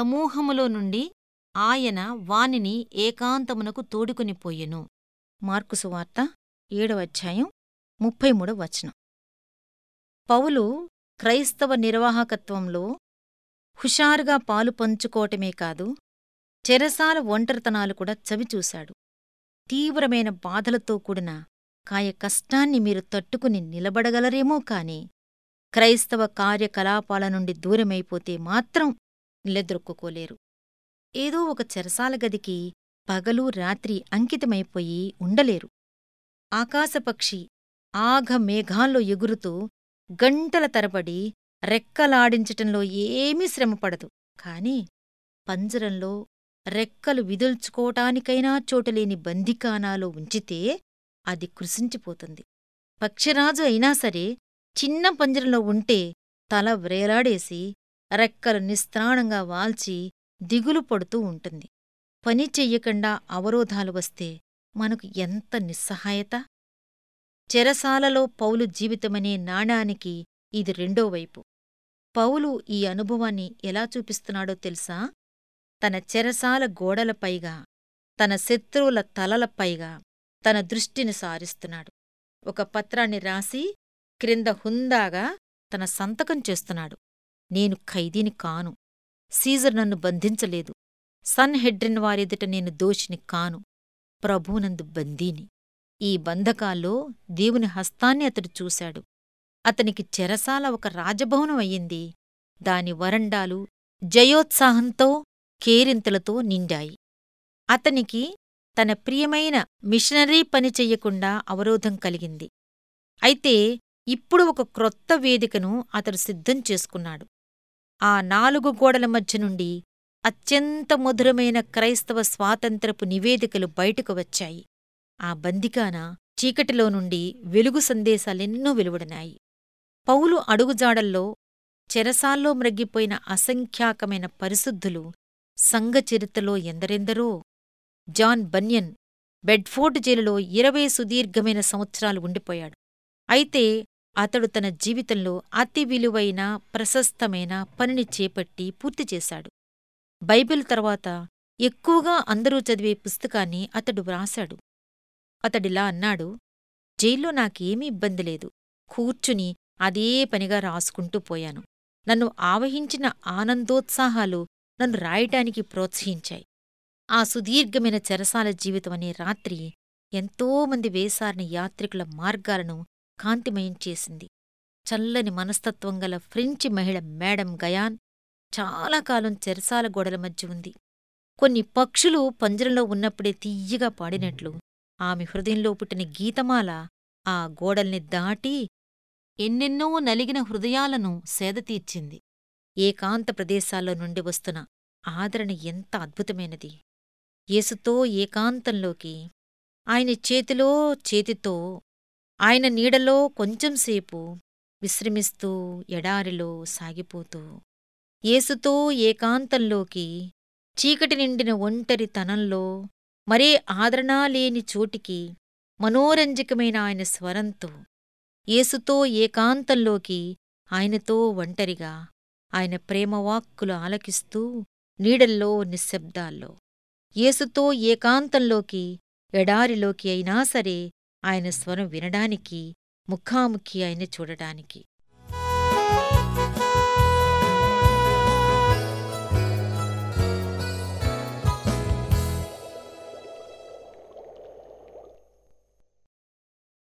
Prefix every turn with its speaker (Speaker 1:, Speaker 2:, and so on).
Speaker 1: సమూహములో నుండి ఆయన వానిని ఏకాంతమునకు తోడుకుని మార్కుసువార్త ఏడవధ్యాయం ముప్పై మూడవ వచనం. పౌలు క్రైస్తవ నిర్వాహకత్వంలో హుషారుగా పాలు పంచుకోవటమే కాదు చెరసాల ఒంటరితనాలు కూడా చవిచూశాడు తీవ్రమైన బాధలతో కూడిన కాయ కష్టాన్ని మీరు తట్టుకుని నిలబడగలరేమో కాని క్రైస్తవ కార్యకలాపాల నుండి దూరమైపోతే మాత్రం నిలదొక్కుకోలేరు ఏదో ఒక చెరసాల గదికి పగలు రాత్రి అంకితమైపోయి ఉండలేరు. ఆకాశపక్షి ఆఘ మేఘాల్లో ఎగురుతూ గంటల తరబడి రెక్కలాడించటంలో ఏమీ శ్రమపడదు. కాని పంజరంలో రెక్కలు విదుల్చుకోటానికైనా చోటలేని బందికానాలో ఉంచితే అది కృశించిపోతుంది. పక్షిరాజు అయినా సరే చిన్న పంజరంలో ఉంటే తల వ్రేలాడేసి రెక్కలు నిస్త్రాణంగా వాల్చి దిగులు పడుతూ ఉంటుంది. పని చెయ్యకుండా అవరోధాలు వస్తే మనకు ఎంత నిస్సహాయత? చెరసాలలో పౌలు జీవితమనే నాణానికి ఇది రెండో వైపు. పౌలు ఈ అనుభవాన్ని ఎలా చూపిస్తున్నాడో తెలుసా? తన చెరసాల గోడలపైగా తన శత్రువుల తలలపైగా తన దృష్టిని సారిస్తున్నాడు. ఒక పత్రాన్ని రాసి క్రింద హుందాగా తన సంతకం చేస్తున్నాడు. నేను ఖైదీని కాను. సీజర్ నన్ను బంధించలేదు. సన్ హెడ్రిన్ వారెదుట నేను దోషిని కాను. ప్రభువునందు బందీని. ఈ బంధకాల్లో దేవుని హస్తాన్ని అతడు చూశాడు. అతనికి చెరసాల ఒక రాజభవనం అయ్యింది. దాని వరండాలు జయోత్సాహంతో కేరింతలతో నిండాయి. అతనికి తన ప్రియమైన మిషనరీ పని చెయ్యకుండా అవరోధం కలిగింది. అయితే ఇప్పుడు ఒక క్రొత్త వేదికను అతడు సిద్ధం చేసుకున్నాడు. ఆ నాలుగు గోడల మధ్య నుండి అత్యంత మధురమైన క్రైస్తవ స్వాతంత్రపు నివేదికలు బయటకు వచ్చాయి. ఆ బందికాన చీకటిలో నుండి వెలుగు సందేశాలెన్నో వెలువడినాయి. పౌలు అడుగుజాడల్లో చెరసాల్లో మ్రగ్గిపోయిన అసంఖ్యాకమైన పరిశుద్ధులు సంఘచరిత్రలో ఎందరెందరో. జాన్ బన్యన్ బెడ్ఫోర్డ్ జైలులో ఇరవై సుదీర్ఘమైన సంవత్సరాలు ఉండిపోయాడు. అయితే అతడు తన జీవితంలో అతి విలువైన ప్రశస్తమైన పనిని చేపట్టి పూర్తిచేశాడు బైబిల్ తర్వాత ఎక్కువగా అందరూ చదివే పుస్తకాన్ని అతడు వ్రాశాడు. అతడిలా అన్నాడు జైల్లో నాకేమీ ఇబ్బంది లేదు. కూర్చుని అదే పనిగా రాసుకుంటూ పోయాను. నన్ను ఆవహించిన ఆనందోత్సాహాలు నన్ను రాయటానికి ప్రోత్సహించాయి. ఆ సుదీర్ఘమైన చెరసాల జీవితం అనే రాత్రి ఎంతోమంది వేసారిన యాత్రికుల మార్గాలను కాంతిమయం చేసింది. చల్లని మనస్తత్వం గల ఫ్రెంచి మహిళ మేడం గయాన్ చాలా కాలం చెరసాల గోడల మధ్య ఉంది. కొన్ని పక్షులు పంజరంలో ఉన్నప్పుడే తీయగా పాడినట్లు ఆమె హృదయంలో పుట్టిన గీతమాల ఆ గోడల్ని దాటి ఎన్నెన్నో నలిగిన హృదయాలను సేదతీర్చింది ఏకాంత ప్రదేశాల్లో నుండి వస్తున్న ఆదరణ ఎంత అద్భుతమైనది! యేసుతో ఏకాంతంలోకి ఆయన చేతిలో చేతితో ఆయన నీడలో కొంచెంసేపు విశ్రమిస్తూ ఎడారిలో సాగిపోతూ యేసుతో ఏకాంతంలోకి చీకటి నిండిన ఒంటరి తనంలో మరే ఆదరణ లేని చోటికి మనోరంజకమైన ఆయన స్వరంతో యేసుతో ఏకాంతంలోకి ఆయనతో ఒంటరిగా ఆయన ప్రేమవాక్కులు ఆలకిస్తూ నీడల్లో నిశ్శబ్దాల్లో. యేసుతో ఏకాంతంలోకి ఎడారిలోకి అయినా సరే ఆయన స్వరం వినడానికి ముఖాముఖి ఆయన చూడటానికి